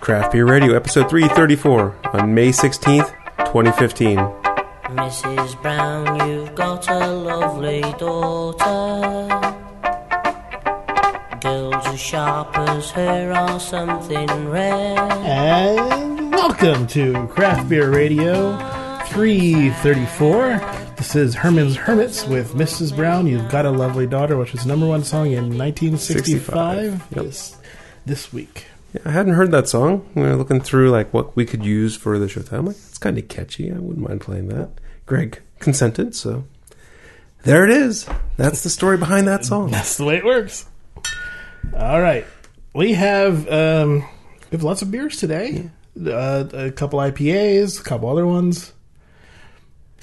Craft Beer Radio, episode 334, on May 16th, 2015. Mrs. Brown, you've got a lovely daughter. Girls as sharp as her are something rare. And welcome to Craft Beer Radio 334. This is Herman's Hermits with Mrs. Brown. You've got a lovely daughter, which was number one song in 1965. 65, yep. This, this week. Yeah, I hadn't heard that song. We were looking through like what we could use for the show. I'm like, it's kind of catchy. I wouldn't mind playing that. Greg consented, so there it is. That's the story behind that song. That's the way it works. All right, we have um, we have lots of beers today. Uh, a couple IPAs, a couple other ones.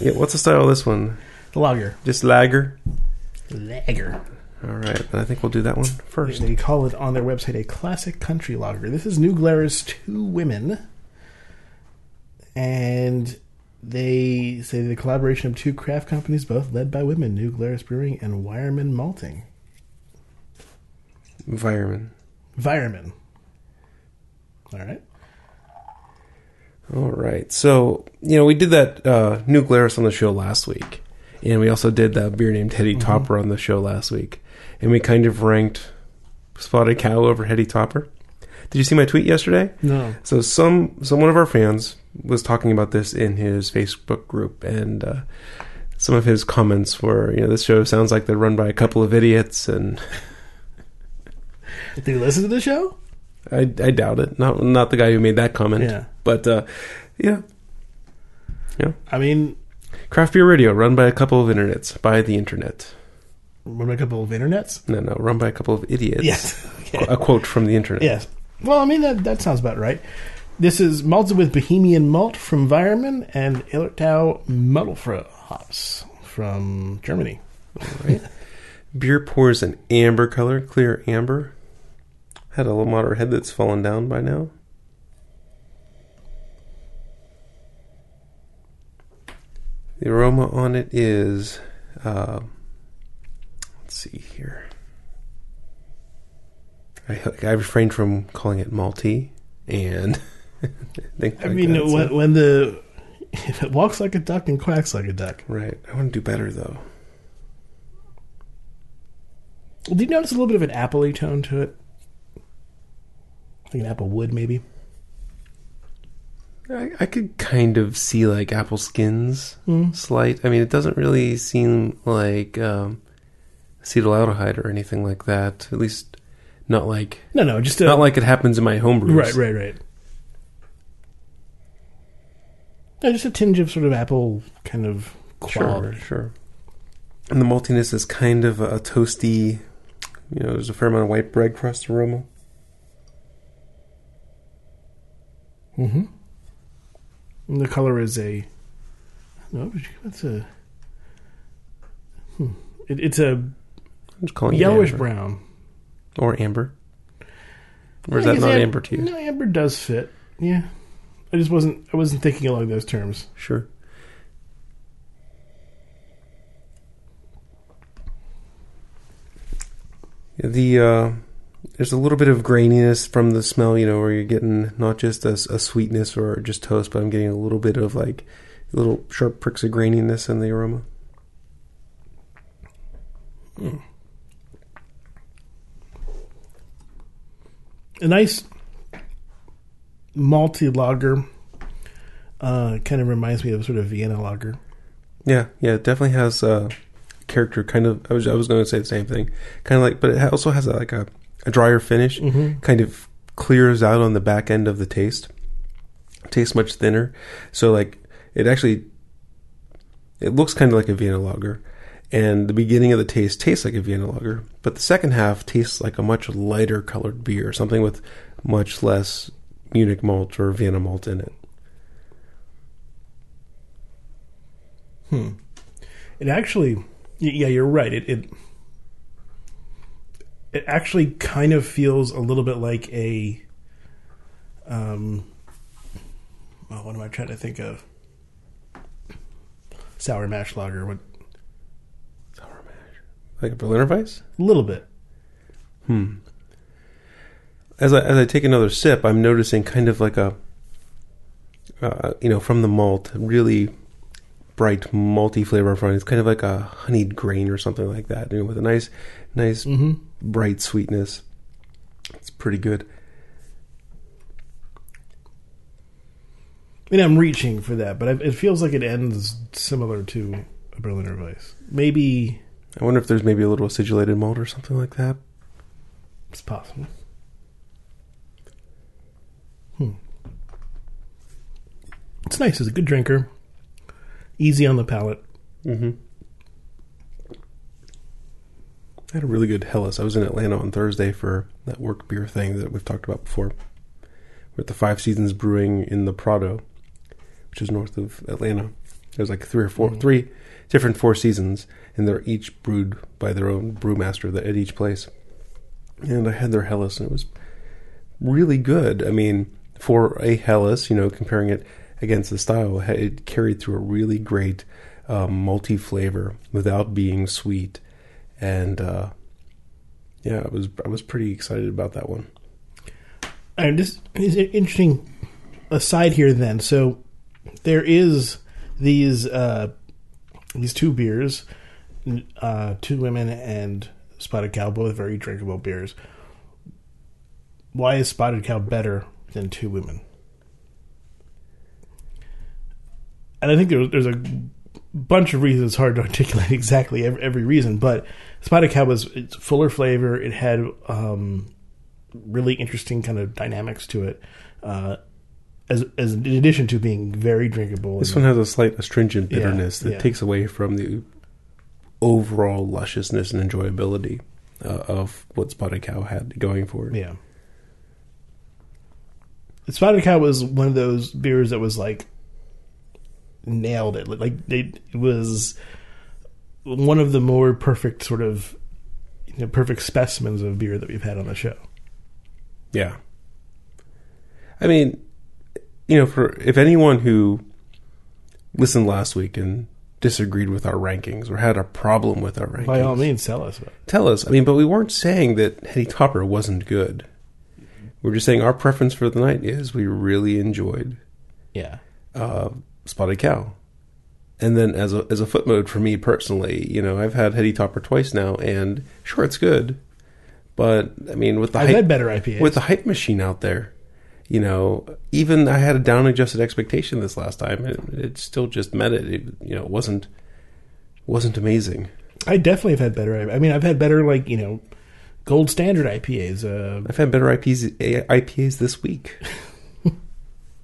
Yeah, what's the style of this one? lager, Just lager. lager. All right, then I think we'll do that one first. They call it on their website a classic country lager. This is New Glarus Two Women, and they say the collaboration of two craft companies, both led by women, New Glarus Brewing and Weyermann Malting. Environment. Weyermann. All right. All right. So, you know, we did that uh, New Glarus on the show last week. And we also did that beer named Heady Topper on the show last week. And we kind of ranked Spotted Cow over Heady Topper. Did you see my tweet yesterday? No. So some some one of our fans was talking about this in his Facebook group, and uh, some of his comments were, you know, this show sounds like they're run by a couple of idiots, and Did you listen to the show? I, I doubt it. Not not the guy who made that comment, Yeah. but uh, yeah, yeah. I mean, Craft Beer Radio, run by a couple of internets, by the internet. Run by a couple of internets. No, no, run by a couple of idiots. Yes. Okay. A quote from the internet. Yes. Well, I mean that that sounds about right. This is malted with Bohemian malt from Weyermann and Hallertau Mittelfrüh hops from Germany. Right. Beer pours an amber color, clear amber. Had a little moderate head that's fallen down by now. The aroma on it is, uh, see here. I, I refrained from calling it malty, and think I like mean, when, when the if it walks like a duck and quacks like a duck. right. I want to do better though. Do you notice a little bit of an appley tone to it? Like an apple wood, maybe. I, I could kind of see like apple skins Mm. slight. I mean, it doesn't really seem like um, acetaldehyde or anything like that. At least not like No, no, just a, not like it happens in my home brews. right, right, right. No, just a tinge of sort of apple kind of Sure, quality. sure. And the maltiness is kind of a toasty. You know, there's a fair amount of white bread crust aroma. Mm-hmm. And the color is a. No, what's a? Hmm. It, it's a just calling yellowish it amber. brown. or amber. Or is that not am- amber to you? No, amber does fit. Yeah, I just wasn't. I wasn't thinking along those terms. Sure. The uh, there's a little bit of graininess from the smell, you know, where you're getting not just a, a sweetness or just toast, but I'm getting a little bit of like little sharp pricks of graininess in the aroma. A nice malty lager. Uh, kind of reminds me of sort of Vienna lager. Yeah, yeah, it definitely has a character. Kind of, I was I was going to say the same thing. Kind of like, but it also has a, like a, a drier finish. Mm-hmm. Kind of clears out on the back end of the taste. Tastes much thinner, so like it actually, it looks kind of like a Vienna lager, and the beginning of the taste tastes like a Vienna lager, but the second half tastes like a much lighter colored beer, something with much less Munich malt or Vienna malt in it. Hmm. It actually, yeah, you're right. It, it it actually kind of feels a little bit like a um. Well, what am I trying to think of? Sour mash lager. What? Like a Berliner Weiss. A little bit. Hmm. as I as I take another sip, I'm noticing kind of like a, uh, you know, from the malt, really bright malty flavor front. It's kind of like a honeyed grain or something like that, you know, with a nice, nice Mm-hmm. bright sweetness. It's pretty good. I mean, I'm reaching for that, but it feels like it ends similar to a Berliner Weiss. Maybe I wonder if there's maybe a little acidulated malt or something like that. it's possible. Hmm. It's nice. It's a good drinker. Easy on the palate. Mm-hmm. I had a really good Helles. I was in Atlanta on Thursday for that work beer thing that we've talked about before. We're at the Five Seasons Brewing in the Prado, which is north of Atlanta. There's like three or 4 Mhm. three different Four Seasons, and they're each brewed by their own brewmaster at each place. And I had their Helles, and it was really good. I mean, for a Helles, you know, comparing it against the style, it carried through a really great um, malty flavor without being sweet, and uh, yeah, I was I was pretty excited about that one. And this is an interesting aside here. Then, so there is these uh, these two beers, uh, two women and Spotted Cow, both very drinkable beers. Why is Spotted Cow better than Two Women? And I think there, there's a bunch of reasons. It's hard to articulate exactly every, every reason, but Spotted Cow was it's fuller flavor. It had um, really interesting kind of dynamics to it. Uh, as, as in addition to being very drinkable, This one has a slight astringent Yeah, bitterness that yeah. takes away from the overall lusciousness and enjoyability uh, of what Spotted Cow had going for it. Yeah. Spotted Cow was one of those beers that was like nailed it. Like they, it was one of the more perfect sort of you know, perfect specimens of beer that we've had on the show. Yeah. I mean, you know, for if anyone who listened last week and disagreed with our rankings or had a problem with our rankings, By all means, tell us tell us. I mean, but we weren't saying that Heady Topper wasn't good. We're just saying our preference for the night is we really enjoyed Yeah. uh, Spotted Cow. And then as a as a footnote for me personally, you know, I've had Heady Topper twice now, and sure, it's good, but I mean, with the I've hype, had better IPAs. with the hype machine out there, you know, even I had a down adjusted expectation this last time, and it still just met it. it you know, it wasn't wasn't amazing. I definitely have had better. I mean, I've had better like you know, gold standard IPAs. Uh, I've had better IPs IPAs this week.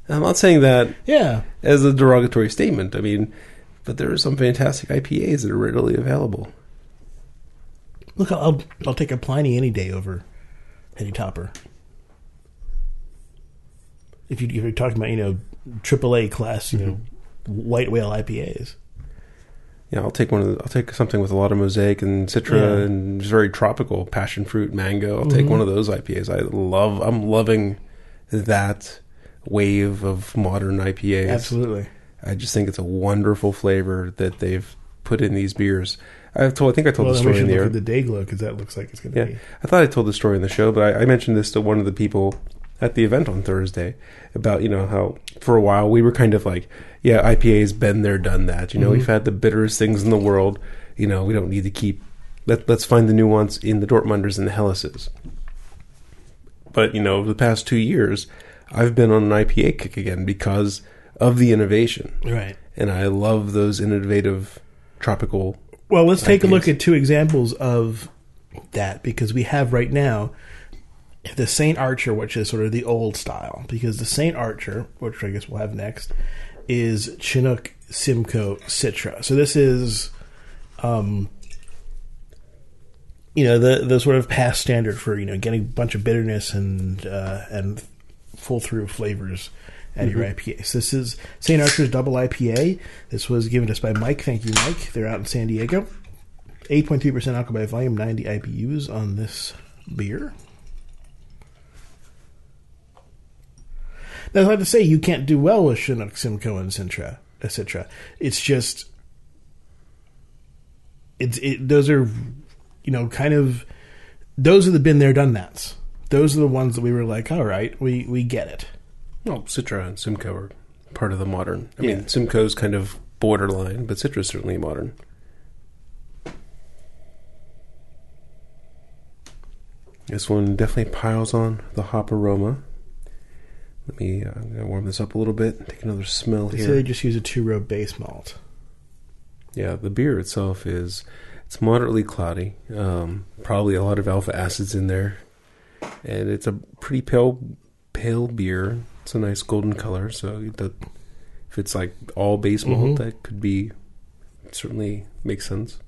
I'm not saying that yeah, as a derogatory statement. I mean, but there are some fantastic IPAs that are readily available. look, I'll I'll take a Pliny any day over Heady Topper. If you if you're talking about you know AAA class, you know, white whale IPAs. Yeah, I'll take one of the, I'll take something with a lot of mosaic and citra Yeah. and just very tropical passion fruit mango. I'll take Mhm. one of those IPAs. I love I'm loving that wave of modern IPAs. Absolutely. I just think it's a wonderful flavor that they've put in these beers. I told I think I told Well, the story in the air. the day glow because that looks like it's going to Yeah, be. I thought I told the story in the show, but I, I mentioned this to one of the people at the event on Thursday about you know how for a while we were kind of like, yeah, IPA's been there, done that. You know, Mhm. we've had the bitterest things in the world. You know, we don't need to keep. Let, let's find the nuance in the Dortmunders and the Helleses. But you know, over the past two years, I've been on an IPA kick again because of the innovation, Right. and I love those innovative tropical. Well, let's take a look at two examples of that because we have right now the Saint Archer, which is sort of the old style. Because the Saint Archer, which I guess we'll have next, is Chinook Simcoe Citra. So this is, um, you know, the the sort of past standard for you know getting a bunch of bitterness and uh, and full through flavors at your IPA. So this is St. Archer's Double IPA. This was given to us by Mike. Thank you, Mike. They're out in San Diego. 8.3% alcohol by volume, 90 IBUs on this beer. That's not to say you can't do well with Chinook, Simcoe, and Citra. etc. It's just, it's it, those are, you know, kind of, those are the been there, done that's. those are the ones that we were like, all right, we we get it. Well, Citra and Simcoe are part of the modern. I Yeah. mean, Simcoe's kind of borderline, but Citra's certainly modern. This one definitely piles on the hop aroma. Let me. Uh, I'm gonna warm this up a little bit. Take another smell They here. say they just use a two row base malt. Yeah, the beer itself is it's moderately cloudy. Um, probably a lot of alpha acids in there, and it's a pretty pale pale beer. It's a nice golden color. So the, if it's like all base malt, Mhm. that could be certainly makes sense.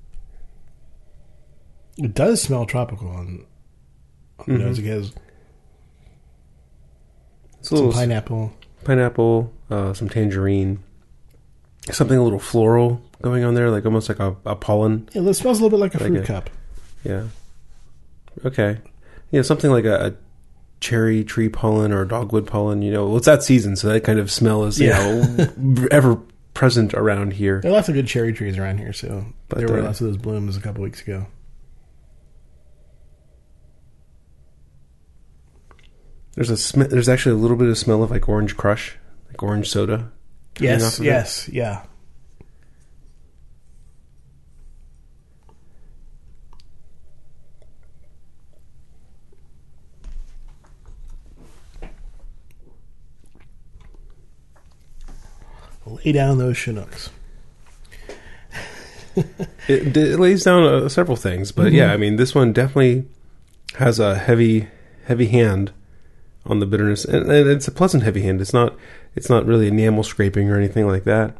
It does smell tropical on, on the Mhm. nose. It has Some pineapple. pineapple, uh, some tangerine, something a little floral going on there, like almost like a, a pollen. Yeah, it smells a little bit like a Like fruit a- cup. Yeah. Okay. Yeah, something like a, a cherry tree pollen or dogwood pollen. You know, well, it's that season, so that kind of smell is Yeah. you know ever present around here. There are lots of good cherry trees around here, so But, there were uh, lots of those blooms a couple weeks ago. There's a sm- there's actually a little bit of smell of like orange crush, like orange soda. Yes, of it. yes, yeah. Lay down those Chinooks. It, it lays down uh, several things, but Mm-hmm. yeah, I mean, this one definitely has a heavy, heavy hand on the bitterness, and, and it's a pleasant heavy hand. It's not, it's not really enamel scraping or anything like that.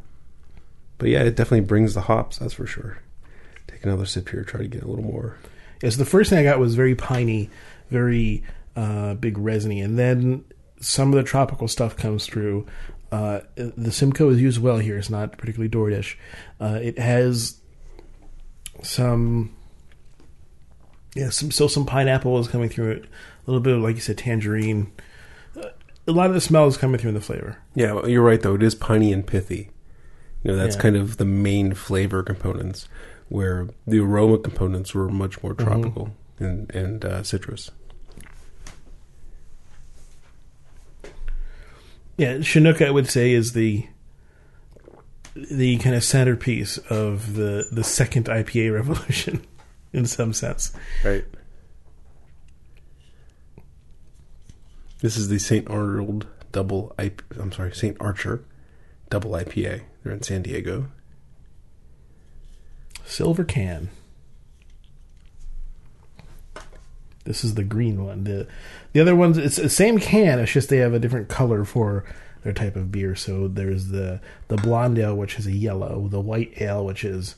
But yeah, it definitely brings the hops. That's for sure. Take another sip here. Try to get a little more. Yes, the first thing I got was very piney, very uh, big resiny, and then some of the tropical stuff comes through. Uh, the Simcoe is used well here. It's not particularly Dordish. Uh, it has some, yeah, some still some pineapple is coming through it. A little bit of, like you said, tangerine. A lot of the smell is coming through in the flavor. Yeah, you're right though. It is piney and pithy. You know, that's Yeah. kind of the main flavor components, where the aroma components were much more Mm-hmm. tropical and and uh, citrus. Yeah, Chinook, I would say, is the the kind of centerpiece of the the second IPA revolution, in some sense. Right. This is the St. Arnold double IP, I'm sorry, St. Archer double IPA. They're in San Diego. Silver can. This is the green one. The the other ones it's the same can, it's just they have a different color for their type of beer. So there's the the blonde ale which is a yellow, the white ale which is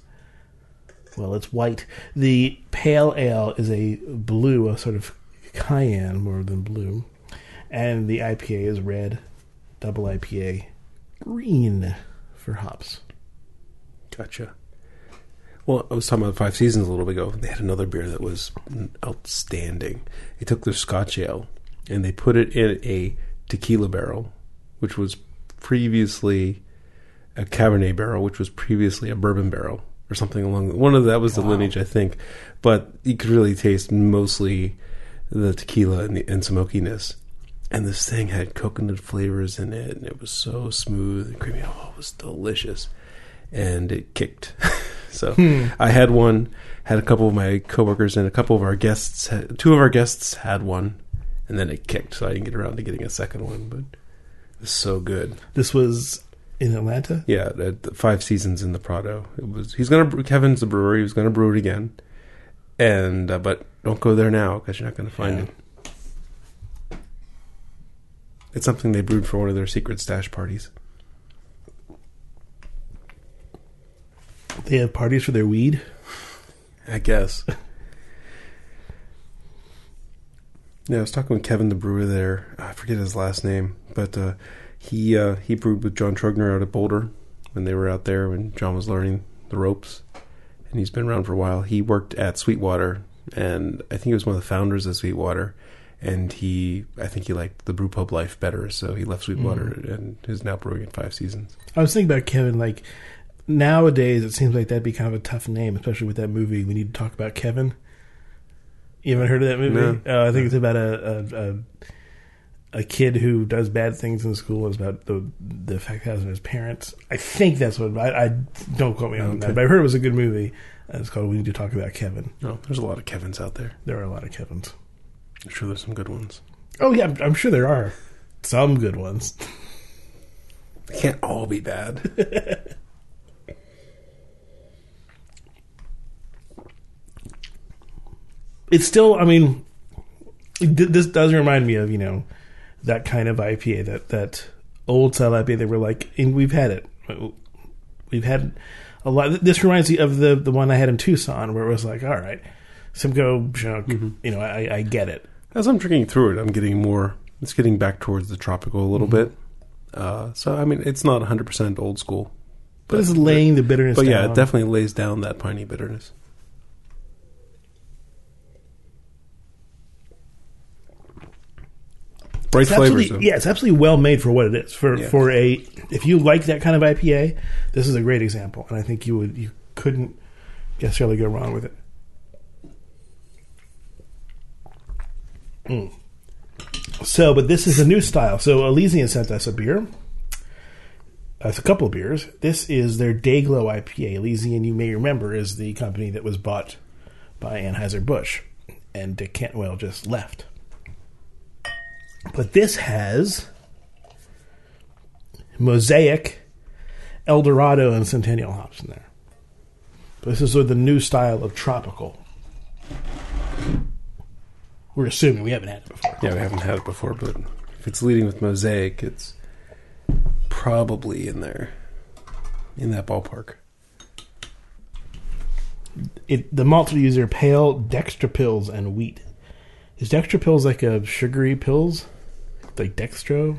well, it's white. The pale ale is a blue, a sort of cayenne more than blue. And the IPA is red, double IPA, green for hops. Gotcha. Well, I was talking about Five Seasons a little bit ago. They had another beer that was outstanding. They took their Scotch ale and they put it in a tequila barrel, which was previously a Cabernet barrel, which was previously a bourbon barrel, or something along. One of that was the Wow. lineage, I think. But you could really taste mostly the tequila and, the, and smokiness. And this thing had coconut flavors in it, and it was so smooth and creamy. Oh, it was delicious and it kicked. so I had one, had a couple of my coworkers and a couple of our guests, had, two of our guests had one, and then it kicked. So I didn't get around to getting a second one, but it was so good. This was in Atlanta. Yeah, at the five seasons in the Prado. It was. He's gonna. Kevin's the brewer. He was gonna brew it again, and uh, but don't go there now because you're not gonna find Yeah. it. It's something they brewed for one of their secret stash parties. They have parties for their weed. I guess. yeah, I was talking with Kevin, the brewer there. I forget his last name, but uh, he uh, he brewed with John Trogner out at Boulder when they were out there when John was learning the ropes, and he's been around for a while. He worked at Sweetwater, and I think he was one of the founders of Sweetwater. And he, I think he liked the brew pub life better, so he left Sweetwater and is now brewing in Five Seasons. I was thinking about Kevin. Like nowadays, it seems like that'd be kind of a tough name, especially with that movie. We need to talk about Kevin. You haven't heard of that movie? No. Oh, I think it's about a, a a a kid who does bad things in school. It's about the the effect it has on his parents. I think that's what. I, I don't quote me on Okay. that, but I heard it was a good movie. Uh, It's called "We Need to Talk About Kevin." No, there's a lot of Kevins out there. There are a lot of Kevins. I'm sure there's some good ones. Oh yeah, I'm, I'm sure there are some good ones. They can't all be bad. It's still. I mean, th- this does remind me of you know that kind of IPA that that old style IPA. They were like, and we've had it. We've had a lot. This reminds me of the the one I had in Tucson, where it was like, all right, Simcoe junk. Mm-hmm. You know, I, I get it. As I'm drinking through it, I'm getting more. It's getting back towards the tropical a little bit. Uh, so I mean, it's not 100 percent old school, But it's laying the bitterness. but yeah, it definitely lays down that piney bitterness. Bright flavors. yeah, it's absolutely well made for what it is. For Yeah. for a if you like that kind of IPA, this is a great example, and I think you would you couldn't necessarily go wrong with it. Mm. So, but this is a new style. So Elysian sent us a beer. That's a couple of beers. This is their Dayglow IPA. Elysian, you may remember, is the company that was bought by Anheuser Busch, and Dick Cantwell just left. But this has Mosaic, Eldorado, and Centennial hops in there. This is sort of the new style of tropical. We're assuming we haven't had it before. Yeah, we haven't had it before, but if it's leading with mosaic, it's probably in there, in that ballpark. It, the malt we use are pale dextra pills and wheat. Is dextra pills like a sugary pills, like dextro?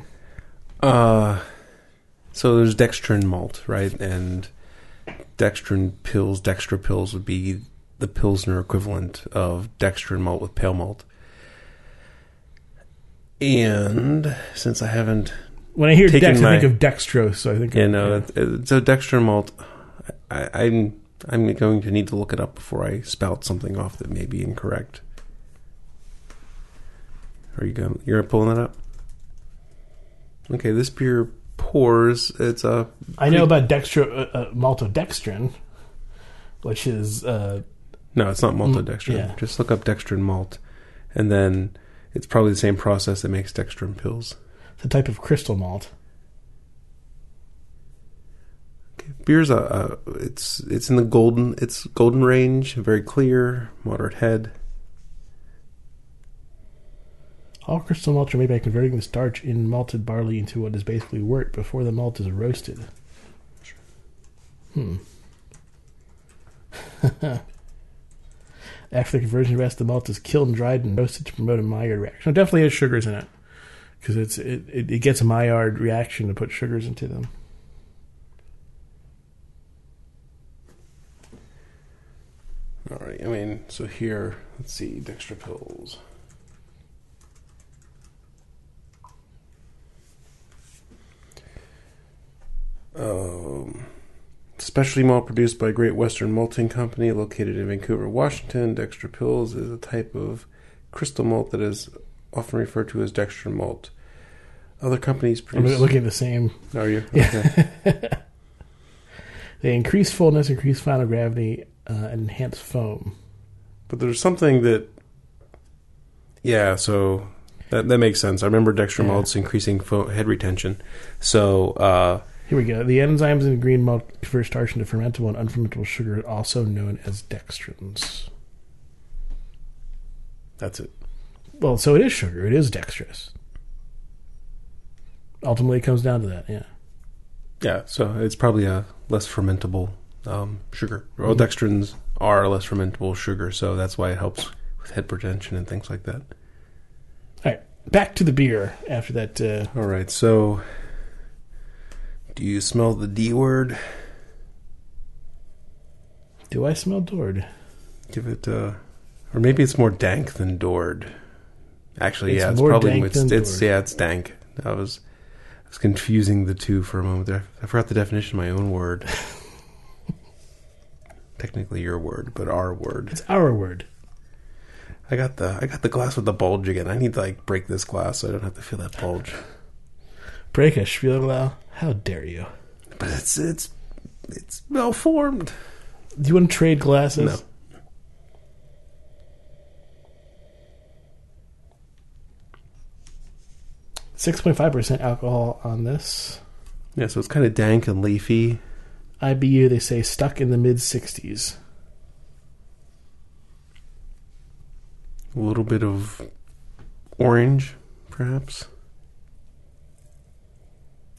Uh, so there's dextrin malt, right? And dextrin pills, dextra pills would be the pilsner equivalent of dextrin malt with pale malt. And since I haven't, When I hear dex, I think of dextrose. So I think you of, know, yeah. uh, so dextrin malt, I, I'm I'm going to need to look it up before I spout something off that may be incorrect. Are you going? You're pulling that up? Okay, this beer pours. It's a I know about dextro uh, uh, maltodextrin, which is uh, No, it's not maltodextrin. yeah. Just look up dextrin malt, and then it's probably the same process that makes dextrin pills. it's a type of crystal malt. Okay. Beer's a, a it's it's in the golden it's golden range, very clear, moderate head. All crystal malts are made by converting the starch in malted barley into what is basically wort before the malt is roasted. Hmm. After the conversion of rest, the malt is killed and dried and roasted to promote a Maillard reaction. It definitely has sugars in it because it's it, it, it gets a Maillard reaction to put sugars into them. All right. I mean, so here, let's see, dextra pills. Um, specialty malt produced by Great Western Malting Company, located in Vancouver, Washington. Dextra Pills is a type of crystal malt that is often referred to as dextrin malt. Other companies I'm looking the same. Are you? Yeah. Okay. They increase fullness, increase final gravity, uh, and enhance foam. But there's something that, yeah. So that that makes sense. I remember dextrin Yeah. malts increasing fo- head retention. So uh, Here we go. The enzymes in green malt convert starch into fermentable and unfermentable sugar, also known as dextrins. that's it. Well, so it is sugar. It is dextrose. Ultimately, it comes down to that. Yeah. Yeah. So it's probably a less fermentable um, sugar. Well, Mhm. dextrins are a less fermentable sugar, so that's why it helps with head retention and things like that. All right. Back to the beer after that. Uh, All right. So, do you smell the D word? do I smell Dord? Give it, uh, or maybe it's more dank than Dord. Actually, It's yeah, it's more probably dank it's, than it's Dord. yeah, it's dank. I was I was confusing the two for a moment there. I forgot the definition of my own word. Technically, your word, but our word. It's our word. I got the I got the glass with the bulge again. I need to like break this glass so I don't have to feel that bulge. Break a Spiegelau? How dare you? But it's it's it's well formed. Do you want to trade glasses? No. Six point five percent alcohol on this. Yeah, so it's kind of dank and leafy. IBU they say stuck in the mid sixties. A little bit of orange, perhaps.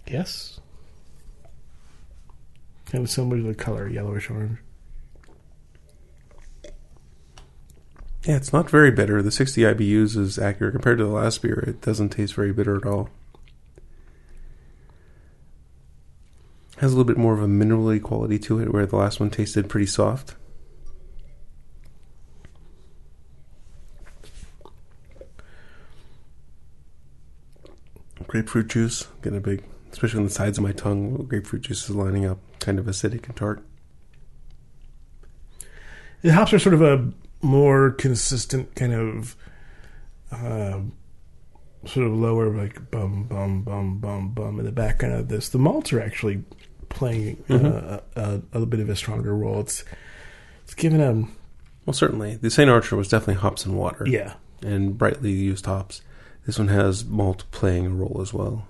Yes. Kind of similar to the color, yellowish orange. Yeah, it's not very bitter. The 60 IBUs is accurate compared to the last beer. It doesn't taste very bitter at all. Has a little bit more of a minerally quality to it, where the last one tasted pretty soft. Grapefruit juice, getting a big, especially on the sides of my tongue. Grapefruit juice is lining up, kind of acidic and tart. The hops are sort of a more consistent kind of uh, sort of lower like bum bum bum bum bum in the background of this. The malts are actually playing uh, a, a little bit of a stronger role. It's it's given a Well, certainly. The St. Archer was definitely hops and water. yeah and brightly used hops. This one has malt playing a role as well.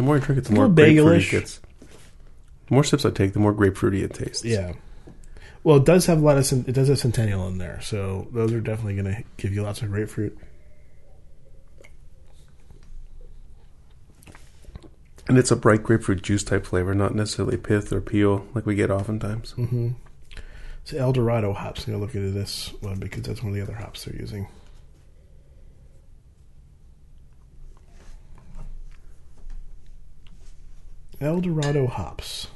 The more I drink it, the more grapefruity it gets. The more sips I take, the more grapefruity it tastes. yeah. Well, it does have a lot of it does have Centennial in there, so those are definitely going to give you lots of grapefruit. And it's a bright grapefruit juice type flavor, not necessarily pith or peel like we get oftentimes. Mm-hmm. So El Dorado hops. I'm going to look into this one because that's one of the other hops they're using. El Dorado hops.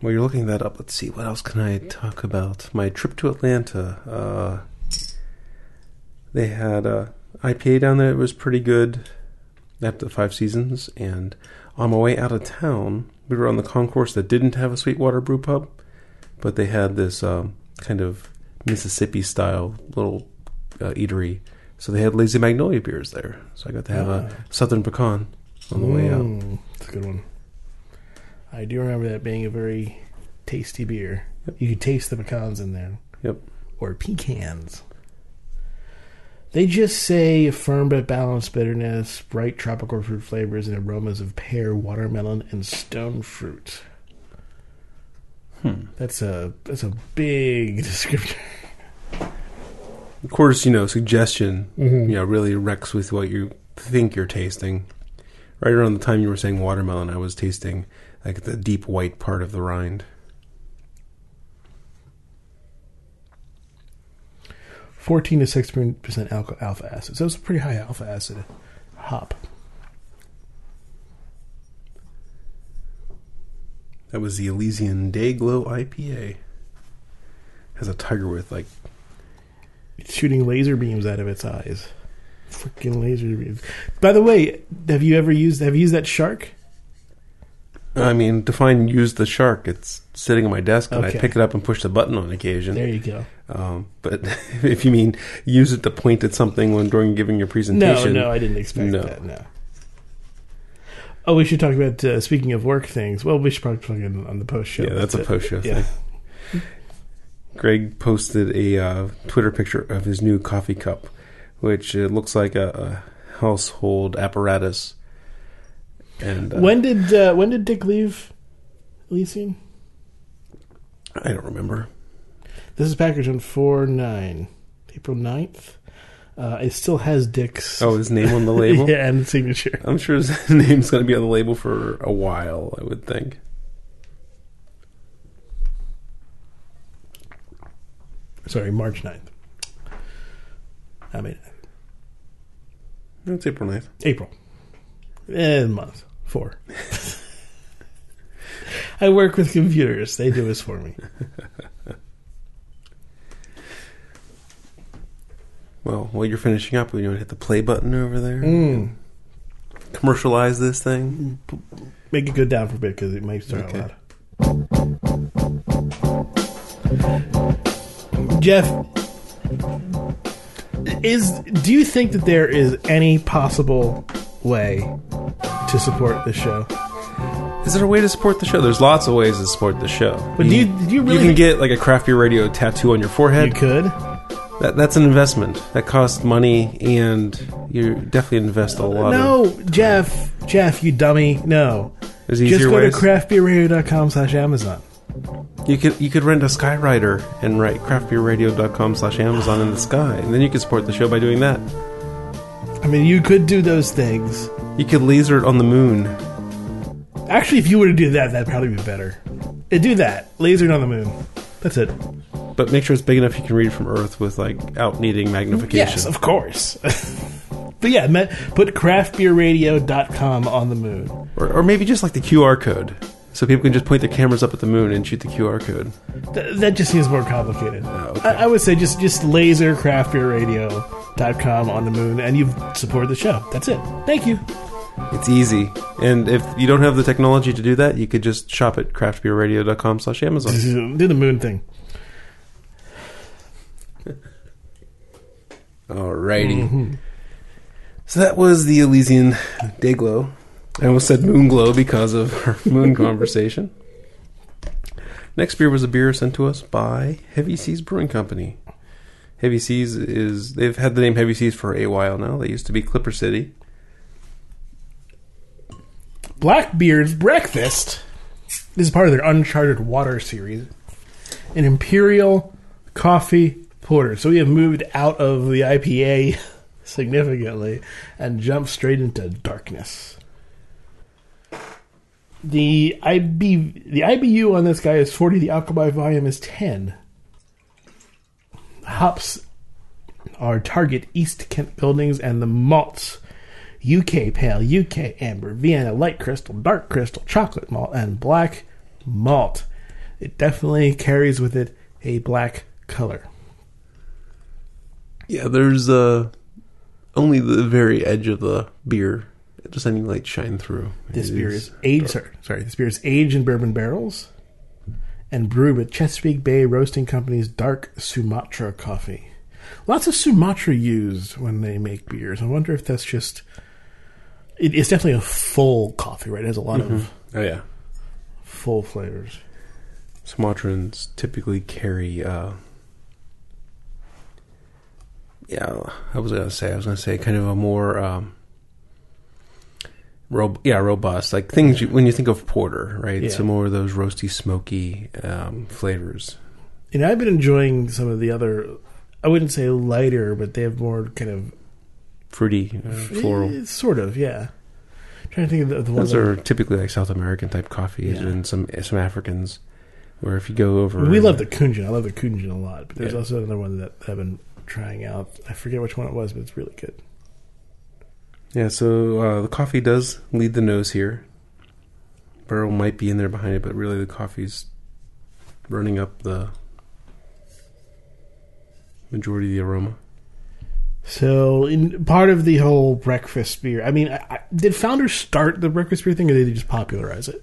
While you're looking that up, let's see what else can I talk about. My trip to Atlanta. Uh, they had a IPA down there. It was pretty good after the five seasons. And on my way out of town, we were on the concourse that didn't have a Sweetwater brew pub, but they had this um, kind of Mississippi style little uh, eatery. So they had Lazy Magnolia beers there. So I got to have a Ah. Southern Pecan on the way out. That's a good one. I do remember that being a very tasty beer. Yep. You could taste the pecans in there. Yep. Or pecans. They just say firm but balanced bitterness, bright tropical fruit flavors, and aromas of pear, watermelon, and stone fruit. Hmm. That's a that's a big descriptor. Of course, you know, suggestion Mhm. you know, really wrecks with what you think you're tasting. Right around the time you were saying watermelon, I was tasting like the deep white part of the rind. Fourteen to sixteen percent alpha alpha acid. So it's a pretty high alpha acid hop. That was the Elysian Day Glow IPA. Has a tiger with like It's shooting laser beams out of its eyes. Freaking laser beams. By the way, have you ever used have you used that shark? I mean, define use the shark. It's sitting on my desk and Okay. I pick it up and push the button on occasion. There you go. Um, but if you mean use it to point at something when during giving your No, presentation, no, no, I didn't expect No. that. No. Oh, we should talk about uh, speaking of work things. Well, we should probably plug in on the post show. yeah, that's a post show Yeah. thing. Greg posted a uh, Twitter picture of his new coffee cup, which uh, looks like a, a household apparatus. And uh, When did uh, when did Dick leave Elysian? I don't remember. This is packaged on four nine, April 9th. Uh, it still has Dick's. Oh, his name on the label. yeah, and signature. I'm sure his name's going to be on the label for a while. I would think. Sorry, March 9th. I mean, It's April 9th. April. Eh, month. Four. I work with computers. They do this for me. Well, while you're finishing up, we want to hit the play button over there. Mm. Commercialize this thing. make it go down for a bit because it might start Okay. out loud. Jeff, is do you think that there is any possible way to support this show? Is there a way to support the show? There's lots of ways to support the show. But do you- do you really can get like a craft beer radio tattoo on your forehead. You could. That, that's an investment. That costs money, and you definitely invest a lot. Of, No, Jeff, Jeff, you dummy. No. there's Just go ways. to craftbeerradio.com slash Amazon. You could you could rent a Skyrider and write craftbeerradio.com slash Amazon in the sky, and then you could support the show by doing that. I mean, you could do those things. You could laser it on the moon. Actually, if you were to do that, that'd probably be better. Uh, Do that. Laser it on the moon. That's it. But make sure it's big enough you can read from Earth with like out needing magnification. Yes, of course. but yeah, put craftbeerradio.com on the moon. or, or maybe just like the QR code, so people can just point their cameras up at the moon and shoot the QR code. Th- that just seems more complicated. Oh, okay. I-, I would say just just laser craftbeerradio.com on the moon, and you've supported the show. That's it. Thank you. It's easy, and if you don't have the technology to do that, you could just shop at craftbeerradio.com slash Amazon. Do the moon thing. Alrighty. Mm-hmm. So that was the Elysian Dayglow. I almost said Moonglow because of our moon conversation. Next beer was a beer sent to us by Heavy Seas Brewing Company. Heavy Seas is they've had the name Heavy Seas for a while now. They used to be Clipper City. Blackbeard's Breakfast. This is part of their Uncharted Water series. An Imperial Coffee Porter. So we have moved out of the IPA significantly and jumped straight into darkness. The IB the IBU on this guy is 40, the by volume is 10. Hops are Target East Kent Goldings and the malts UK Pale, UK Amber, Vienna Light Crystal, Dark Crystal, Chocolate Malt, and Black Malt. It definitely carries with it a black color. Yeah, there's uh only the very edge of the beer. Just any light shine through. This It beer is aged. Sorry, sorry, this beer is aged in bourbon barrels and brewed with Chesapeake Bay Roasting Company's dark Sumatra coffee. Lots of Sumatra used when they make beers. I wonder if that's just. It, it's definitely a full coffee, right? It has a lot of Oh yeah. full flavors. Sumatrans typically carry uh yeah, I was gonna say I was gonna say kind of a more um ro- yeah, robust. Like things you, when you think of porter, right? Yeah. Some more of those roasty, smoky um flavors. You know, I've been enjoying some of the other. I wouldn't say lighter, but they have more kind of Fruity, uh, floral. Sort of, yeah. trying to think of the, the ones. Those that- are typically like South American type coffees Yeah. and some some Africans. Where if you go over, we love the Kunjin. I love the Kunjin a lot, but there's Yeah. also another one that I've been trying out. I forget which one it was, but it's really good. Yeah, so uh, the coffee does lead the nose here. Barrel might be in there behind it, but really the coffee's running up the majority of the aroma. So, in part of the whole breakfast beer, I mean, I, I, did founders start the breakfast beer thing, or did they just popularize it?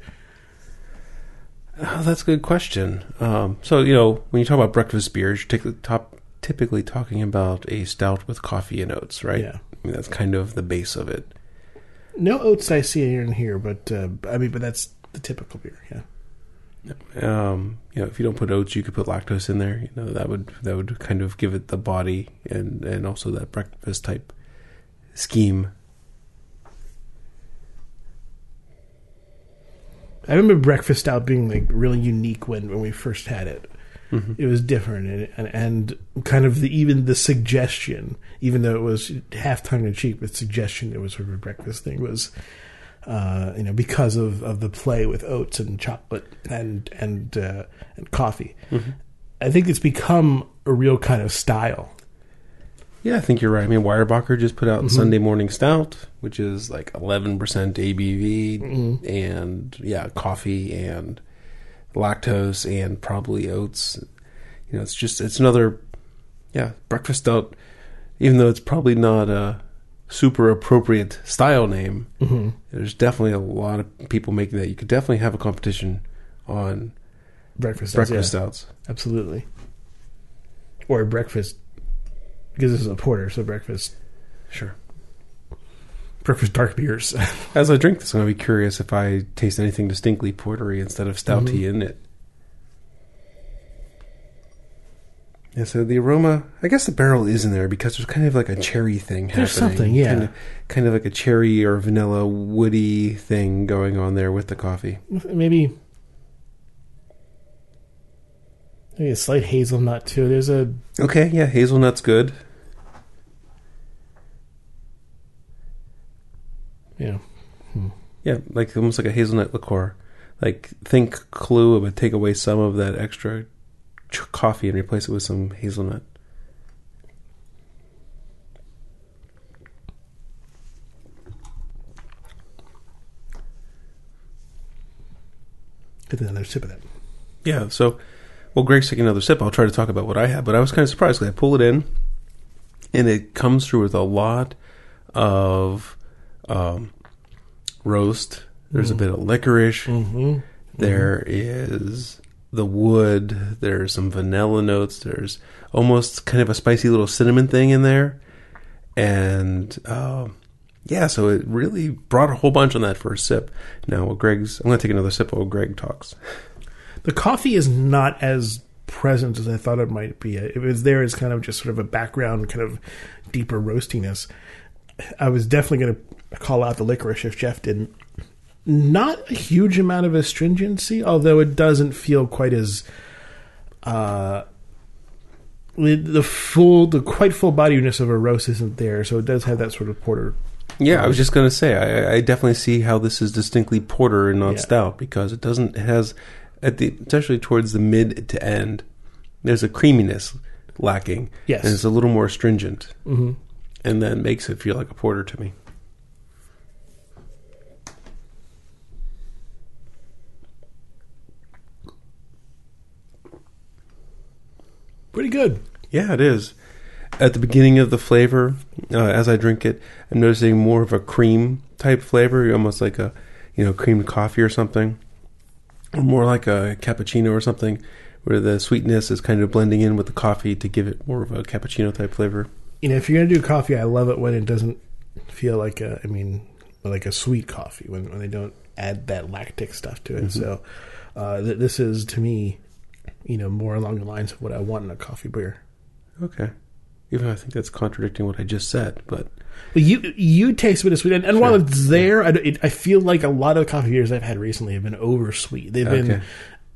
Oh, that's a good question. Um, so you know, when you talk about breakfast beers, you take the top, typically talking about a stout with coffee and oats, right? Yeah. I mean, that's kind of the base of it. No oats I see and here, but uh, I mean, but that's the typical beer. Yeah. Um, you know, if you don't put oats, you could put lactose in there. You know, that would that would kind of give it the body and and also that breakfast type scheme. I remember breakfast stout being like really unique when, when we first had it. It was different and, and and kind of the even the suggestion, even though it was half tongue in cheek, but suggestion it was sort of a breakfast thing was, uh, you know, because of, of the play with oats and chocolate and and uh, and coffee. I think it's become a real kind of style. Yeah, I think you're right. I mean, Weyerbacher just put out Sunday Morning Stout, which is like 11% ABV, and yeah, coffee and lactose and probably oats. You know, it's just it's another yeah breakfast stout. Even though it's probably not a super appropriate style name. hmm There's definitely a lot of people making that. You could definitely have a competition on Breakfast. breakfast yeah, stouts. absolutely. Or breakfast, because this is a porter, so breakfast. Sure. Breakfast dark beers. As I drink this, I'm going to be curious if I taste anything distinctly portery instead of stouty Mhm. in it. Yeah, so the aroma, I guess the barrel is in there because there's kind of like a cherry thing happening. There's something, yeah. Kind of, kind of like a cherry or vanilla woody thing going on there with the coffee. maybe. Maybe a slight hazelnut too. There's a Okay, yeah, hazelnut's good. You know hmm. Yeah, like almost like a hazelnut liqueur. Like think Kahlua, but take away some of that extra ch- coffee and replace it with some hazelnut. get another sip of that. Yeah, so well, Greg's taking another sip. I'll try to talk about what I had, but I was kind of surprised because I pull it in, and it comes through with a lot of um, roast. There's a Mm. bit of licorice. Mm-hmm. There is the wood. There's some vanilla notes. There's almost kind of a spicy little cinnamon thing in there, and um, yeah, so it really brought a whole bunch on that first sip. Now, while Greg's, I'm going to take another sip while Greg talks. The coffee is not as present as I thought it might be. It was there as kind of just sort of a background, kind of deeper roastiness. I was definitely going to call out the licorice if Jeff didn't. Not a huge amount of astringency, although it doesn't feel quite as uh, with the full, the quite full bodiness of a roast isn't there, so it does have that sort of porter. Yeah, I was just going to say, I, I definitely see how this is distinctly porter and not Yeah. stout because it doesn't, it has, at the, especially towards the mid to end, there's a creaminess lacking. Yes. And it's a little more stringent. hmm And that makes it feel like a porter to me. Pretty good. Yeah, it is. At the beginning of the flavor, uh, as I drink it, I'm noticing more of a cream type flavor, almost like a, you know, creamed coffee or something, or more like a cappuccino or something, where the sweetness is kind of blending in with the coffee to give it more of a cappuccino type flavor. you know, if you're gonna do coffee, I love it when it doesn't feel like a, I mean, like a sweet coffee when when they don't add that lactic stuff to it. So, uh, th- this is to me, you know, more along the lines of what I want in a coffee beer. Okay. Even though I think that's contradicting what I just said, but But you you taste a bit of sweet, and, and while it's there, I, it, I feel like a lot of coffee beers I've had recently have been over sweet. They've been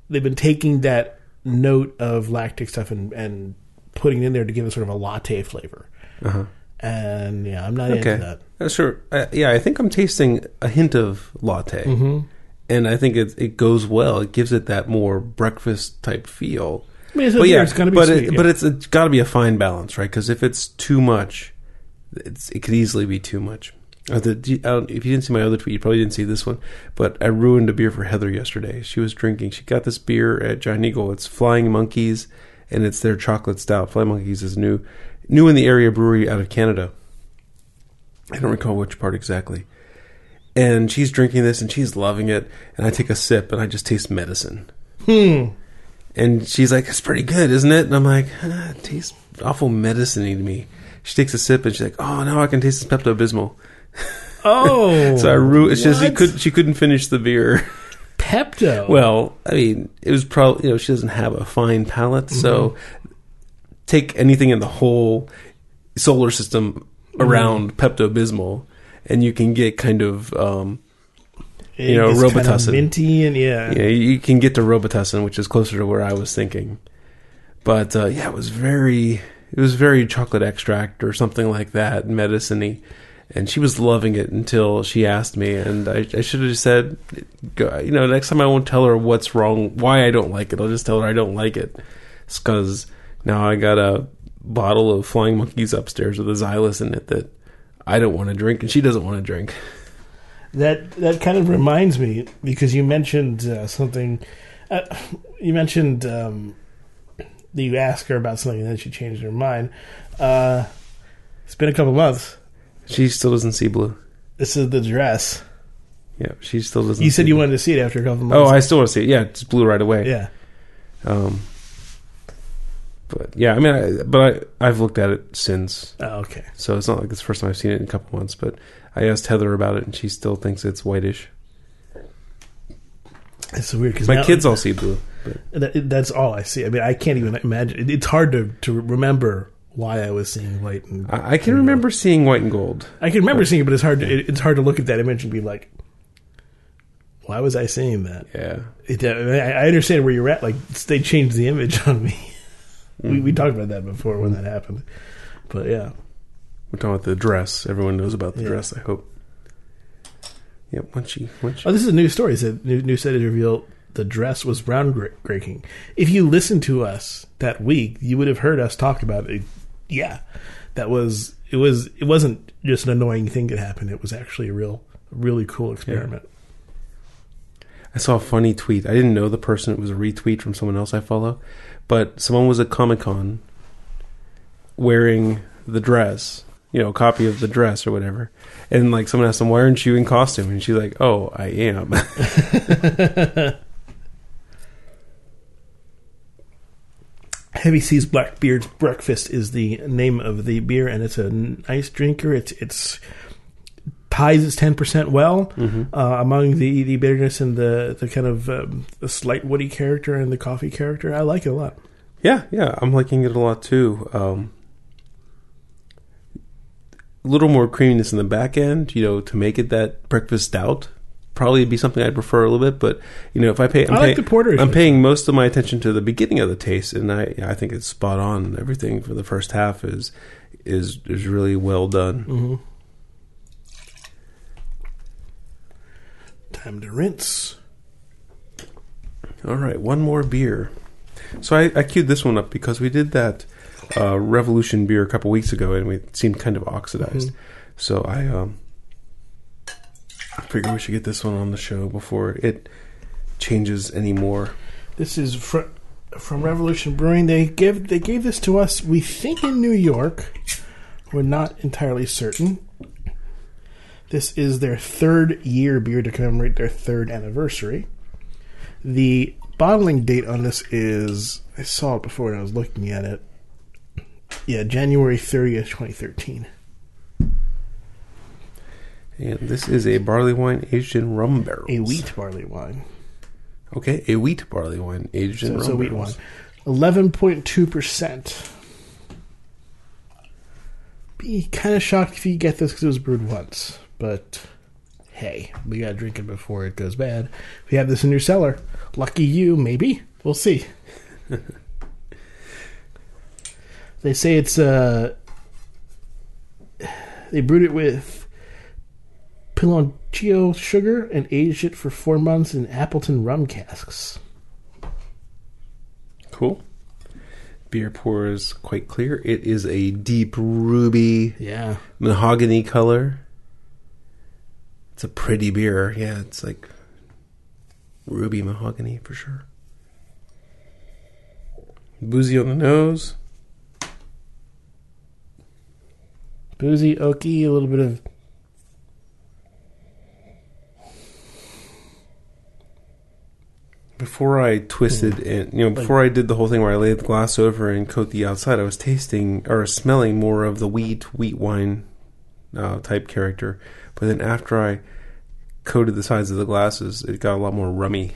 they've been taking that note of lactic stuff and and putting it in there to give it sort of a latte flavor. uh-huh. And yeah, I'm not Okay. into that. Uh, sure. Uh, yeah, I think I'm tasting a hint of latte. hmm and I think it it goes well. It gives it that more breakfast type feel. I mean, it's, but yeah, it's gonna be but sweet. it, yeah. but it's, it's got to be a fine balance, right? Because if it's too much, it's, it could easily be too much. Uh, the, if you didn't see my other tweet, you probably didn't see this one. But I ruined a beer for Heather yesterday. She was drinking. She got this beer at Giant Eagle. It's Flying Monkeys, and it's their chocolate stout. Flying Monkeys is new, new in the area brewery out of Canada. I don't recall which part exactly. And she's drinking this, and she's loving it. And I take a sip, and I just taste medicine. Hmm. And she's like, "It's pretty good, isn't it?" And I'm like, ah, "It tastes awful medicine-y to me." She takes a sip and she's like, "Oh, now I can taste this Pepto Bismol." Oh, So I ru- it's just she what? could she couldn't finish the beer. Pepto. well, I mean, it was probably you know she doesn't have a fine palate, so take anything in the whole solar system around Pepto Bismol, and you can get kind of um, you know, gets kinda minty and yeah. Yeah, you can get to Robitussin, which is closer to where I was thinking. But uh, yeah, it was very, it was very chocolate extract or something like that, medicine-y. And she was loving it until she asked me, and I, I should have just said, you know, next time I won't tell her what's wrong, why I don't like it. I'll just tell her I don't like it. It's because now I got a bottle of Flying Monkeys upstairs with a Xylus in it that I don't want to drink, and she doesn't want to drink. That that kind of reminds me because you mentioned uh, something. Uh, you mentioned um, that you asked her about something and then she changed her mind. Uh, it's been a couple months. She still doesn't see blue. This is the dress. Yeah, she still doesn't. You said you blue. wanted to see it after a couple months. Oh. I still want to see it. Yeah, it's blue right away. yeah. Um, but yeah, I mean, I, but I I've looked at it since, Oh, okay. so it's not like it's the first time I've seen it in a couple months. But I asked Heather about it, and she still thinks it's whitish. It's so weird because My kids all see blue. But That, that's all I see. I mean, I can't even imagine. it- It's hard to, to remember why I was seeing white and I, I can remember seeing white and gold. I can remember seeing it, but it's hard. To, it, it's hard to look at that image and be like, "Why was I seeing that?" Yeah, It, I, I understand where you're at. Like they changed the image on me. We we mm-hmm. talked about that before when that happened, but yeah, we're talking about the dress. Everyone knows about the Yeah. dress. I hope. Yep. Once she, once she, oh, this is a new story. It said new, new set is revealed. The dress was groundbreaking. If you listened to us that week, you would have heard us talk about it. Yeah, that was it. Was it wasn't just an annoying thing that happened. It was actually a real, really cool experiment. I saw a funny tweet. I didn't know the person. It was a retweet from someone else I follow, but someone was at Comic Con wearing the dress, you know, a copy of the dress or whatever. And like someone asked them, "Why aren't you in costume?" And she's like, "Oh, I am." Heavy Seas Blackbeard's Breakfast is the name of the beer, and it's a nice drinker. It's it's ties its ten percent well uh, among the the bitterness and the the kind of um, the slight woody character and the coffee character. I like it a lot. yeah, yeah, I'm liking it a lot too. Um, a little more creaminess in the back end, you know, to make it that breakfast stout. Probably be something I'd prefer a little bit, but you know, if I pay, I'm I like paying- the porter. I'm paying most of my attention to the beginning of the taste, and I I think it's spot on. Everything for the first half is is is really well done. hmm Time to rinse. All right, one more beer. So I, I queued this one up because we did that uh, Revolution beer a couple weeks ago, and it seemed kind of oxidized. So I um, I figured we should get this one on the show before it changes anymore. This is fr- from Revolution Brewing. They give they gave this to us. We think in New York. We're not entirely certain. This is their third year beer to commemorate their third anniversary. The bottling date on this is I saw it before and I was looking at it. Yeah, January thirtieth, twenty thirteen. And this is a barley wine aged in rum barrels. A wheat barley wine. Okay, a wheat barley wine aged in So rum it's a wheat barrels. wine. Eleven point two percent. Be kind of shocked if you get this because it was brewed once, but hey, we gotta drink it before it goes bad. If you have this in your cellar, lucky you. Maybe we'll see. they say it's uh, they brewed it with Piloncillo sugar and aged it for four months in Appleton rum casks. Cool. Beer pours quite clear. It is a deep ruby Yeah. mahogany color. It's a pretty beer. Yeah, it's like ruby mahogany for sure. Boozy on the nose. boozy, oaky, a little bit of Before I twisted and you know, before I did the whole thing where I laid the glass over and coat the outside, I was tasting or smelling more of the wheat wheat wine uh, type character. But then after I coated the sides of the glasses, it got a lot more rummy.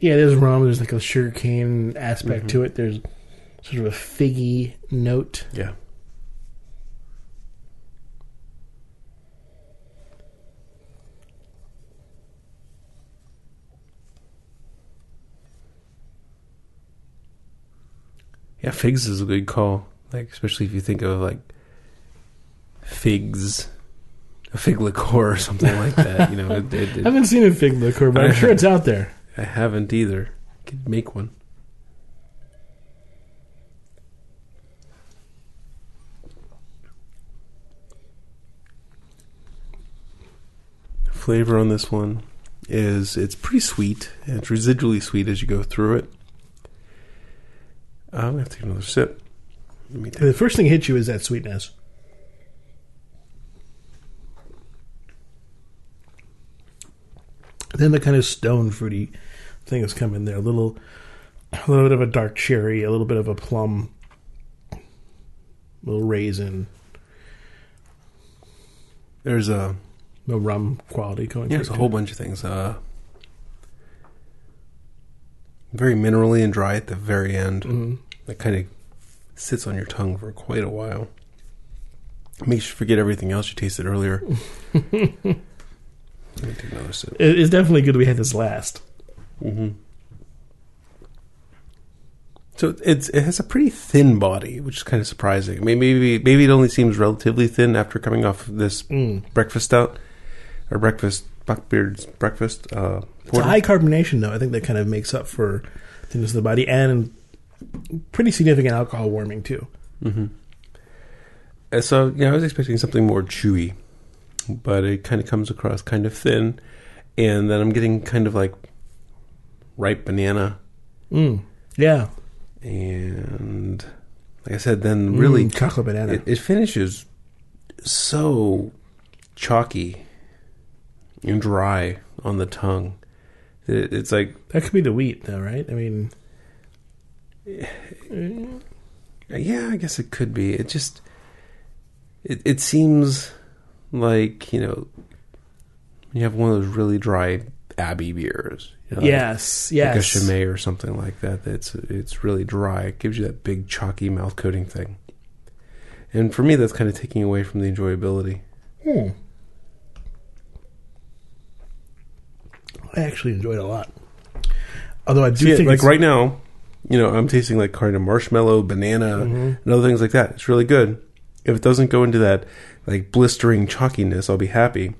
yeah. There's rum. There's like a sugarcane aspect to mm-hmm. it. There's sort of a figgy note. Yeah. Yeah, figs is a good call. Like especially if you think of like figs, a fig liqueur or something like that. You know, it, it, I haven't seen a fig liqueur, but I'm sure it's out there. I haven't either. Could make one. Flavor on this one is it's pretty sweet. and It's residually sweet as you go through it. Um, I'm gonna have to take another sip. Let me take The first thing that hits you is that sweetness. Then the kind of stone fruity thing has come in there. A little, a little bit of a dark cherry, a little bit of a plum, a little raisin, There's a no rum quality going. yeah, through there's a whole bunch of things. Uh, very minerally and dry at the very end. Mhm. That kind of sits on your tongue for quite a while. Makes you forget everything else you tasted earlier. Let me take another. It- It's definitely good we had this last. hmm So it's it has a pretty thin body, which is kind of surprising. I mean, maybe maybe it only seems relatively thin after coming off of this Mm. breakfast stout or breakfast Blackbeard's breakfast. Uh, It's a high carbonation, though. I think that kind of makes up for thinness of the body and pretty significant alcohol warming too. Mm-hmm. And so, yeah, I was expecting something more chewy, but it kind of comes across kind of thin, and then I'm getting kind of like ripe banana, Mm. Yeah, and like I said, then really Mm, chocolate banana. it, it finishes so chalky and dry on the tongue. It, it's like, that could be the wheat, though, right? I mean, yeah, I guess it could be. It just, it, it seems like you know, you have one of those really dry Abbey beers. You know, like- yes, like a Chimay or something like that. That's it's really dry. It gives you that big chalky mouth coating thing. And for me, that's kind of taking away from the enjoyability. Hmm. I actually enjoyed it a lot. Although I do See, think like right now, you know, I'm tasting like kind of marshmallow, banana, Mhm. and other things like that. It's really good. If it doesn't go into that like blistering chalkiness, I'll be happy.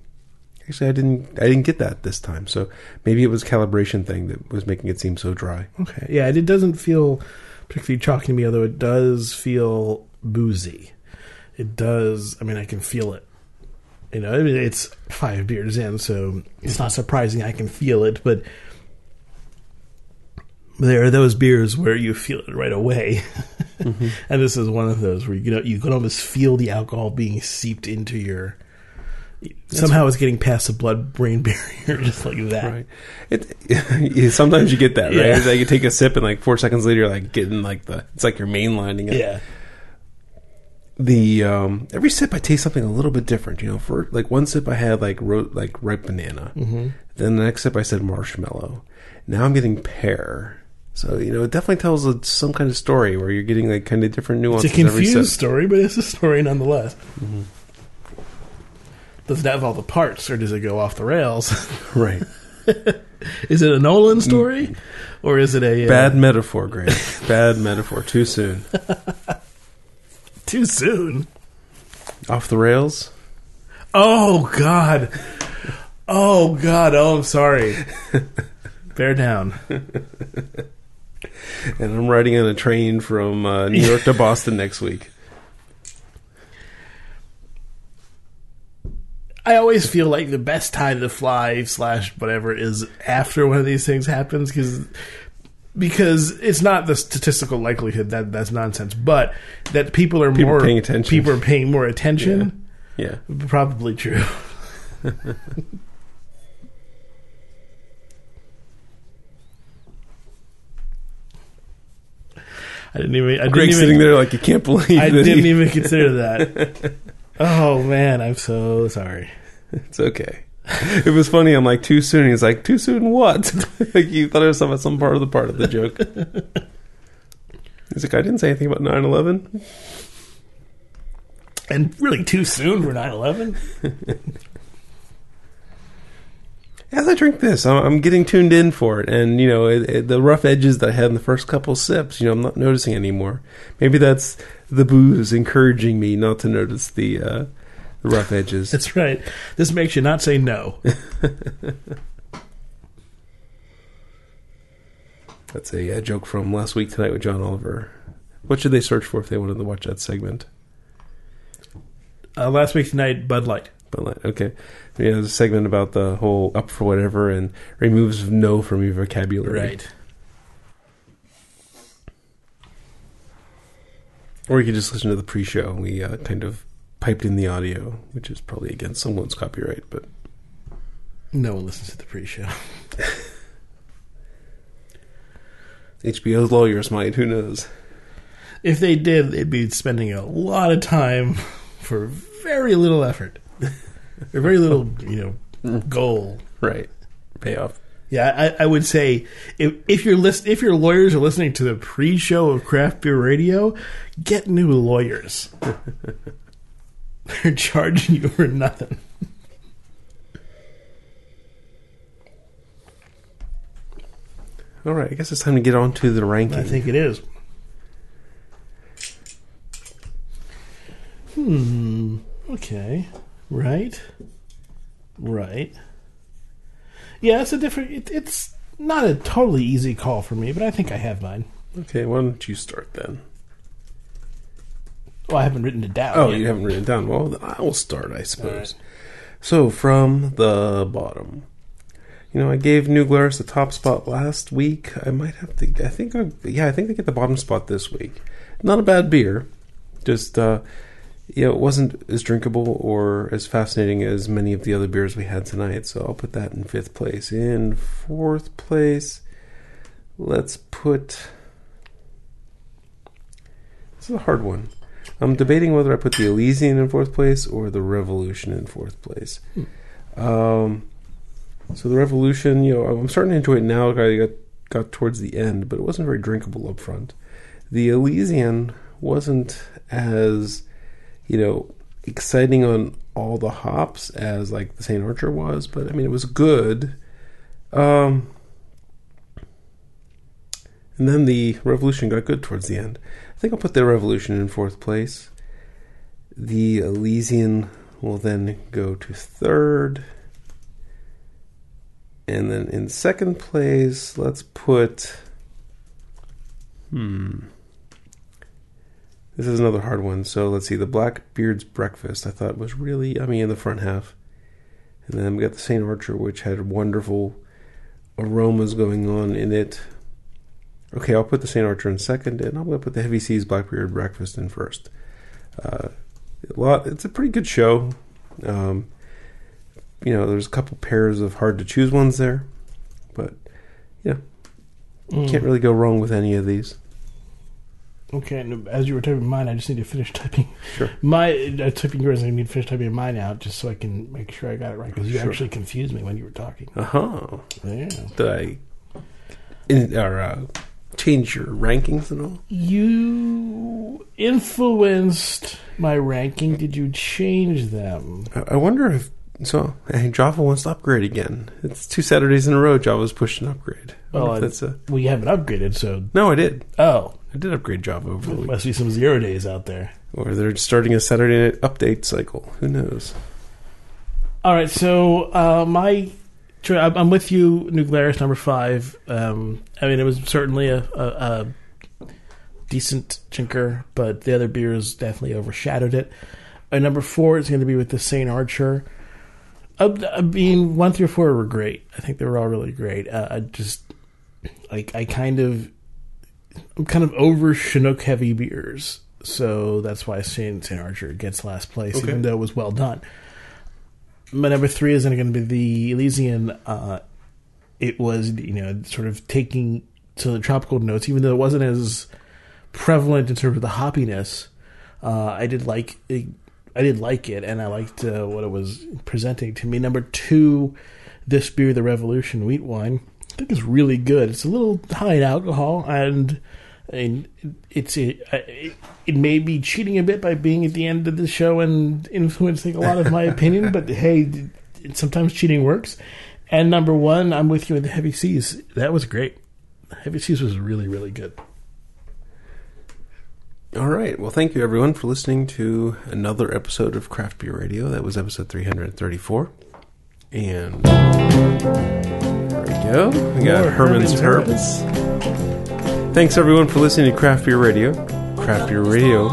Actually, I didn't. I didn't get that this time. So maybe it was calibration thing that was making it seem so dry. Okay, yeah, it doesn't feel particularly chalky to me, although it does feel boozy. It does. I mean, I can feel it. You know, I mean, it's five beers in, so it's not surprising I can feel it. But there are those beers where you feel it right away, and this is one of those where you know you can almost feel the alcohol being seeped into your. Somehow it's getting past the blood-brain barrier, just like that. Right. It, sometimes you get that, right? Yeah. Like you take a sip and like four seconds later, you're like getting like the. It's like you're mainlining it. Yeah. the um every sip I taste something a little bit different. You know, for like one sip I had like ro- like ripe banana. Mm-hmm. Then the next sip I said marshmallow. Now I'm getting pear. So you know, it definitely tells a, some kind of story where you're getting like kind of different nuances. It's a confused story, but it's a story nonetheless. Mm-hmm. Does it have all the parts, or does it go off the rails? Right. is it a Nolan story, or is it a uh, Bad metaphor, Grant. Bad metaphor. Too soon. too soon? Off the rails. Oh God! Oh God! Oh, I'm sorry. Bear down. And I'm riding on a train from uh, New York to Boston next week. I always feel like the best time to fly slash whatever is after one of these things happens because because it's not the statistical likelihood that that's nonsense, but that people are People more paying attention. People are paying more attention. Yeah. Probably true. I didn't even. I didn't Greg's even, sitting there like you can't believe I didn't he- even consider that. Oh man, I'm so sorry. It's okay. It was funny. I'm like, too soon. He's like, too soon what? like, you thought it was some, some part of the part of the joke. He's like, I didn't say anything about 9 11. And really too soon for 9/11. As I drink this, I'm, I'm getting tuned in for it. And, you know, it, it, the rough edges that I had in the first couple sips, you know, I'm not noticing anymore. Maybe that's the booze encouraging me not to notice the, uh, the rough edges. That's right. This makes you not say no. That's a, uh joke from last week tonight with John Oliver. What should they search for if they wanted to watch that segment? Uh, last week tonight, Bud Light. But like, okay, yeah, there's a segment about the whole up for whatever and removes no from your vocabulary. Right. Or you could just listen to the pre-show. We uh, kind of piped in the audio, which is probably against someone's copyright, but No one listens to the pre-show. HBO's lawyers might. Who knows? If they did, they'd be spending a lot of time for very little effort, or very little, you know, goal. Right. Payoff. Yeah, I, I would say if if you're list, if your lawyers are listening to the pre-show of Craft Beer Radio, get new lawyers. They're charging you for nothing. All right. I guess it's time to get on to the ranking. I think it is. Hmm. Okay. Right. Right. Yeah, it's a different. It, it's not a totally easy call for me, but I think I have mine. Okay. Why don't you start then? Well, I haven't written it down. Oh, yet. you haven't written it down. Well, then I will start, I suppose. So from the bottom, you know, I gave New Glarus the top spot last week. I might have to. I think. I, yeah, I think they get the bottom spot this week. Not a bad beer. Just, uh, you know, it wasn't as drinkable or as fascinating as many of the other beers we had tonight. So I'll put that in fifth place. In fourth place, let's put. This is a hard one. I'm debating whether I put the Elysian in fourth place or the Revolution in fourth place. Um, so the Revolution, you know, I'm starting to enjoy it now. I got got towards the end, but it wasn't very drinkable up front. The Elysian wasn't as, you know, exciting on all the hops as like the Saint Archer was, but I mean it was good. Um, and then the Revolution got good towards the end. I think I'll put the Revolution in fourth place. The Elysian will then go to third. And then in second place, let's put. Hmm. This is another hard one. So let's see. The Blackbeard's Breakfast, I thought was really yummy in the front half. And then we got the St. Archer, which had wonderful aromas going on in it. Okay, I'll put the St. Archer in second, and I'm going to put the Heavy Seas Blackbeard Breakfast in first. Uh, a lot. It's a pretty good show. Um, you know, there's a couple pairs of hard to choose ones there, but yeah, Mm. can't really go wrong with any of these. Okay, as you were typing mine, I just need to finish typing Sure. my uh, typing yours. I need to finish typing mine out just so I can make sure I got it right because you Sure. actually confused me when you were talking. Uh huh. Yeah, Did I in, or uh, change your rankings and all? you influenced my ranking. Did you change them? I, I wonder if so. Hey, Java wants to upgrade again. It's two Saturdays in a row. Java's pushed an upgrade. Well, I- that's a Well, you haven't upgraded, so no. I did. oh, I did upgrade Java over the there week. must be some zero days out there. Or they're starting a Saturday night update cycle. Who knows? All right, so uh, my I'm with you, Glarus number five. Um, I mean, it was certainly a, a, a decent chinker, but the other beers definitely overshadowed it. Uh, number four is going to be with the Saint Archer. Uh, I mean, one through four were great. I think they were all really great. Uh, I just like I kind of I'm kind of over Chinook heavy beers, so that's why Saint Saint Archer gets last place, Okay. even though it was well done. My number three isn't going to be the Elysian. Uh, it was you know sort of taking to the tropical notes, even though it wasn't as prevalent in terms of the hoppiness. Uh, I did like it, I did like it, and I liked uh, what it was presenting to me. Number two, this beer, the Revolution Wheat Wine, I think is really good. It's a little high in alcohol, and and it's it, it, it may be cheating a bit by being at the end of the show and influencing a lot of my opinion. But hey, sometimes cheating works. And number one, I'm with you in the Heavy Seas. That was great. Heavy Seas was really really good. All right. Well, thank you everyone for listening to another episode of Craft Beer Radio. That was episode 334. And there we go. We got More Herman's Herman's Herbs. Thanks everyone for listening to Craft Beer Radio. Craft Beer Radio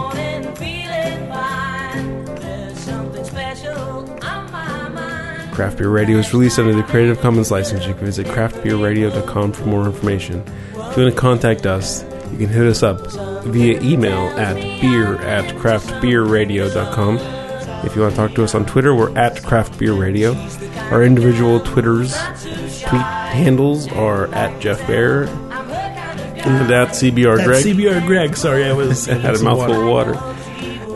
Craft Beer Radio is released under the Creative Commons license. You can visit craftbeerradio.com for more information. If you want to contact us, you can hit us up via email at beer at craftbeerradio.com. If you want to talk to us on Twitter, we're at craftbeerradio. Our individual Twitters, tweet handles are at Jeff Bear and at CBR Greg. CBR Greg. Sorry, I was I had a mouthful water. of water.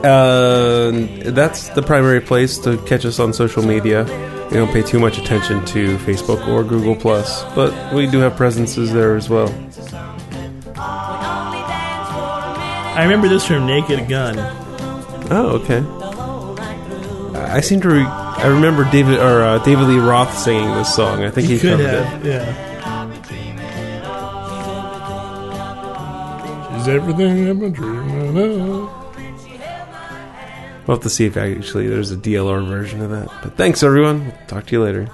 Uh, that's the primary place to catch us on social media. We don't pay too much attention to Facebook or Google Plus, but we do have presences there as well. I remember this from Naked Gun. Oh, okay. I seem to. Re- I remember David or uh, David Lee Roth singing this song. I think he, He could covered have, yeah. She's everything I've been dreaming of. We'll have to see if actually there's a DLR version of that. But thanks, everyone. Talk to you later.